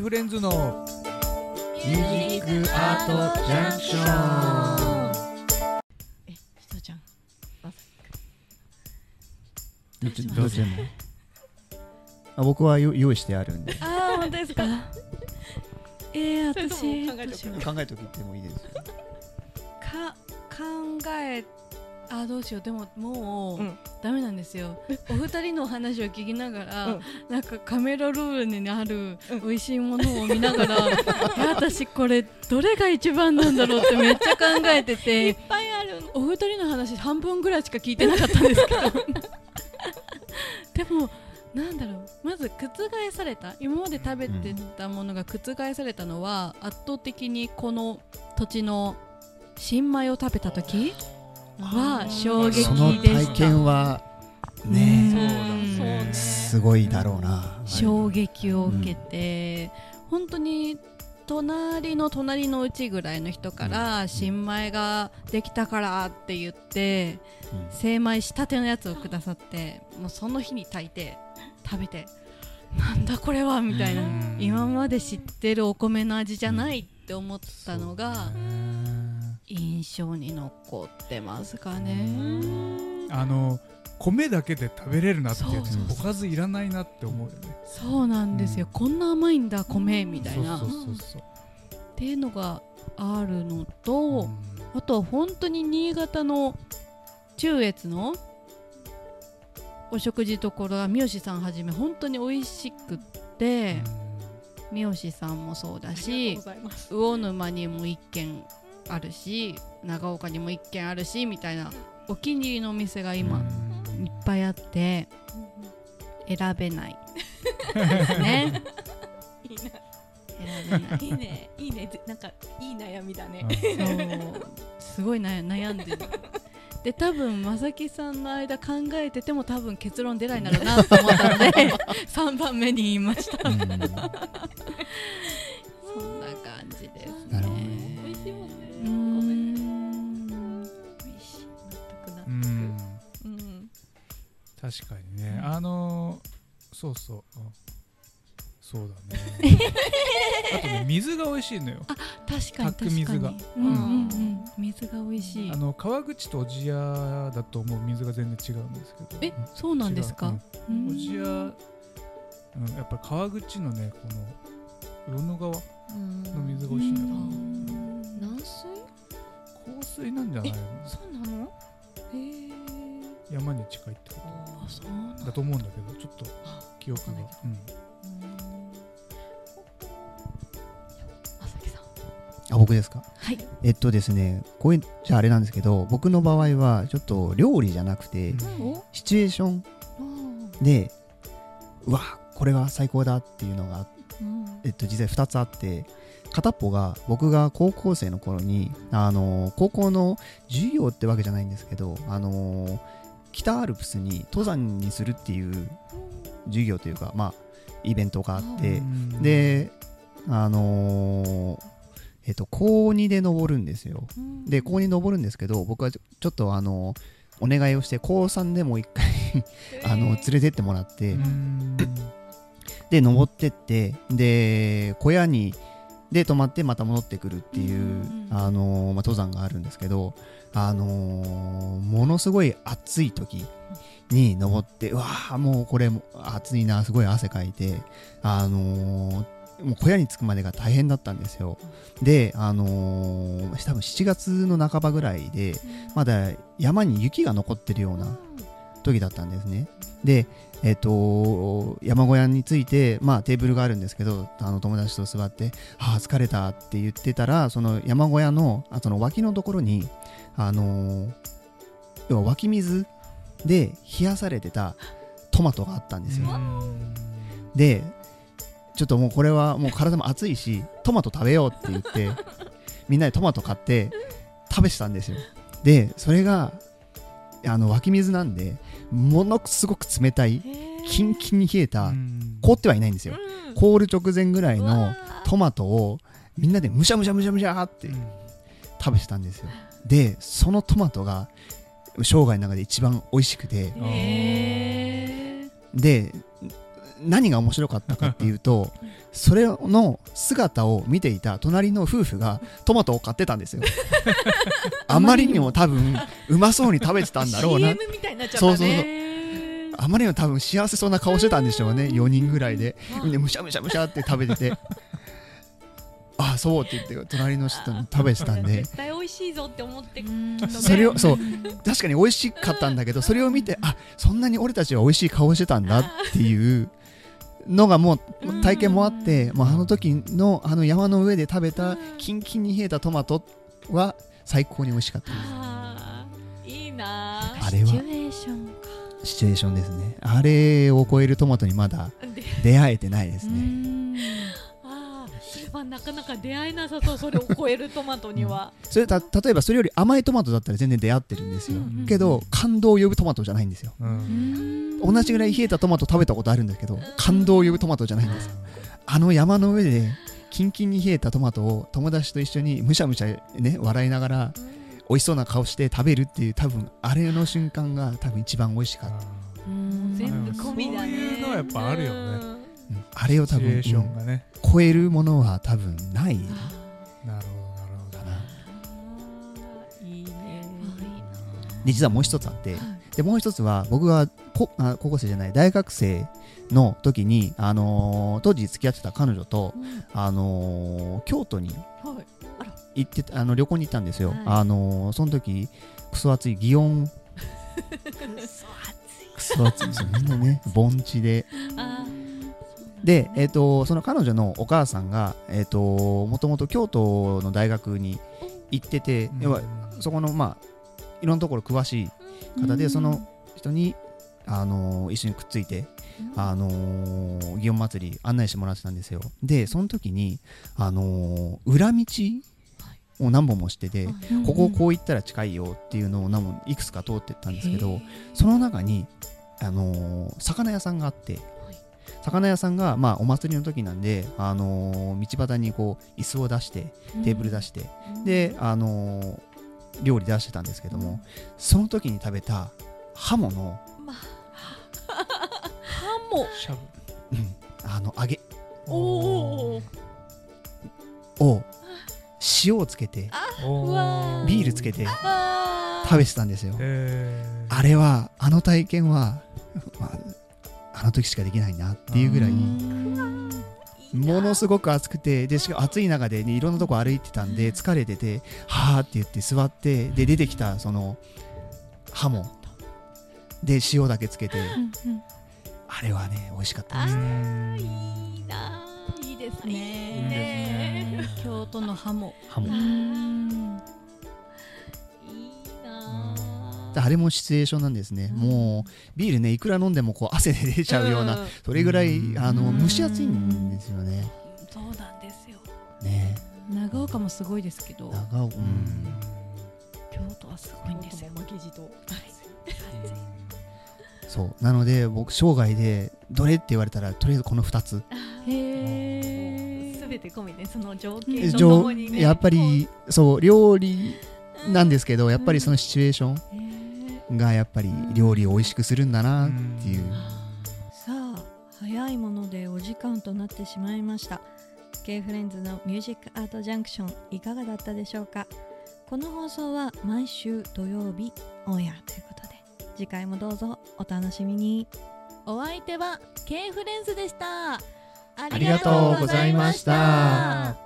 フレンズのミュージックアートジャンクションえ、しとちゃん。どっちどっちでも。あ僕はよ用意してあるんで。ああ、本当ですか？えー、私。考えときってもいいですよ。か考えあどうしよう。でももう、うん。ダメなんですよ。お二人のお話を聞きながら、うん。なんかカメラロールにあるうん。美味しいものを見ながら、え私これどれが一番なんだろうってめっちゃ考えていてっぱいあるの。お二人の話半分ぐらいしか聞いてなかったんですけど。でもなんだろう。まず覆された今まで食べてたものが覆されたのは、圧倒的にこの土地の新米を食べた時？は衝撃でしたその体験はねうん。そうだねすごいだろうな。衝撃を受けて、本当に隣の隣のうちぐらいの人から、新米ができたからって言ってうん。精米したてのやつをくださってもうその日に炊いて食べてなんだこれはみたいな。うん。今まで知ってるお米の味じゃないって思ったのが印象に残ってますかね。あの米だけで食べれるなってやつそうおかずいらないなって思うよね。そうなんですよ、うん。こんな甘いんだ米みたいな。そうそうそうそう。っていうのがあるのと、あとは本当に新潟の中越のお食事ところは三好さんはじめ本当に美味しくって三好さんもそうだし魚沼にも1軒あるし長岡にも1軒あるしみたいなお気に入りのお店が今いっぱいあって選べない。ね。いい選べない。ねいいね。いいね。ぜなんかいい悩みだね。そう。すごい悩悩んでる。で多分正木さんの間考えてても多分結論出ないんだろうなと思ったので 3番目に言いました確かにね。あのそうそう。うんそうだね。あとね水が美味しいのよ。確かに炊確かに。く水がうんうん。うん。水が美味しい。あの川口と小千谷だと思う水が全然違うんですけど。えそうなんですか？小千谷、うん、やっぱ川口のねこの魚野川の水が美味しいんだと思う。軟水？香水なんじゃないの？そうなの？へえ山に近いってことだ。と思うんだけどちょっと記憶が、うん、まさきさん。あ僕ですか？はい。えっとですねこういうじゃああれなんですけど僕の場合はちょっと料理じゃなくて、うん。お？シチュエーションでうわこれが最高だっていうのが、えっと、実際2つあって片っぽが僕が高校生の頃にあの高校の授業ってわけじゃないんですけどあの北アルプスに登山にするっていう授業というかまあイベントがあってうん。であのえっと高2で登るんですよ。で高2登るんですけど僕はちょっとあのお願いをして高3でもう一回あの連れてってもらって、うん。で登ってってで小屋にで泊まってまた戻ってくるっていう、うん。あのーまあ、登山があるんですけど、あのーものすごい暑い時に登ってうわーもうこれも暑いなすごい汗かいて、あのーもう小屋に着くまでが大変だったんですよ。で、あのー多分7月の半ばぐらいでまだ山に雪が残ってるような時だったんですね。で、えっ、と、山小屋について、まあテーブルがあるんですけど、あの友達と座って、ああ、疲れたって言ってたら、その山小屋の、あその脇のところに、あのー要は湧き水で冷やされてたトマトがあったんですよ。で、ちょっともうこれはもう体も熱いし、トマト食べようって言って、みんなでトマト買って食べてたんですよ。で、それが、あの湧き水なんで、ものすごく冷たい、キンキンに冷えた、凍ってはいないんですよ。凍る直前ぐらいのトマトをみんなでむしゃむしゃむしゃむしゃって食べてたんですよ。で、そのトマトが生涯の中で一番美味しくて、へで、何が面白かったかっていうとそれの姿を見ていた隣の夫婦がトマトを買ってたんですよ。あまりにも多分うまそうに食べてたんだろうな。CM みたいになっちゃったね。そうそうそう。あまりにも多分幸せそうな顔してたんでしょうね4人ぐらいで。あでむしゃむしゃむしゃって食べてて。あそうって言って隣の人に食べてたんで。絶対美味しいぞって思って。うん。それをそう。確かに美味しかったんだけどそれを見てあそんなに俺たちは美味しい顔してたんだっていうのがもう体験もあってもうあの時のあの山の上で食べたキンキンに冷えたトマトは最高に美味しかったです。いいな。あれはシチュエーションか。シチュエーションですね。あれを超えるトマトにまだ出会えてないですうねんあーまあなかなか出会えなさそうそれを超えるトマトには。それた例えばそれより甘いトマトだったら全然出会ってるんですよ。うん。けど感動を呼ぶトマトじゃないんですよ。うん。同じぐらい冷えたトマト食べたことあるんですけど感動を呼ぶトマトじゃないんですよ。あの山の上でキンキンに冷えたトマトを友達と一緒にむしゃむしゃね笑いながら美味しそうな顔して食べるっていう多分あれの瞬間が多分一番美味しかった、うん。全部込みだね。そういうのはやっぱあるよね。うん。うんあれを多分、シチュエーショうんンがね超えるものは多分ない。なるほどなるほかな。いいね。で実はもう一つあってでもう一つは僕がこあ高校生じゃない大学生の時に、あのー当時付き合ってた彼女と、あのー京都にはい。行ってたあの旅行に行ったんですよ、はい。あのーその時クソ暑い祇園クソ暑い。ですよみんなね盆地であで、えっとその彼女のお母さんが、えっともともと京都の大学に行ってて、ど要はそこのまあいろんなところ詳しい方で、その人に、あのー一緒にくっついて、あのー祇園祭り案内してもらってたんですよ。でその時に、あのー裏道を何本も知ってて、ここをこう行ったら近いよっていうのを何本いくつか通ってったんですけどその中に、あのー魚屋さんがあって、魚屋さんが、まあ、お祭りの時なんで、あのー道端にこう椅子を出してテーブル出して、で、あのー料理出してたんですけども、その時に食べたハモの、ハモ。しゃぶうん。あの揚げ。おおを塩をつけてビールつけてあ食べてたんですよ。えー。あれはあの体験は、まあ、あの時しかできないなっていうぐらいものすごく暑くてでしかも暑い中で、ね、いろんなとこ歩いてたんで疲れててはーって言って座ってで出てきたそのハモ。で塩だけつけて。あれはね美味しかったですね。うんいいないいですねいいですね京都のハモ。ハモあれもシチュエーションなんですね、もうビールねいくら飲んでもこう汗で出ちゃうような、ん。それぐらいうん。あのうん蒸し暑いんですよね。そうなんですよ。ね。長岡もすごいですけど。長尾うん。京都はすごいんですよ。負けじとそう。なので僕生涯でどれって言われたらとりあえずこの2つ。へすべて込みでその条え件とともにね。やっぱりそう料理なんですけどやっぱりそのシチュエーションがやっぱり料理を美味しくするんだなっていう。さあ早いものでお時間となってしまいました。K フレンズのミュージックアートジャンクションいかがだったでしょうか？この放送は毎週土曜日オンエアということで次回もどうぞお楽しみに。お相手は K フレンズでした。あありがとうございました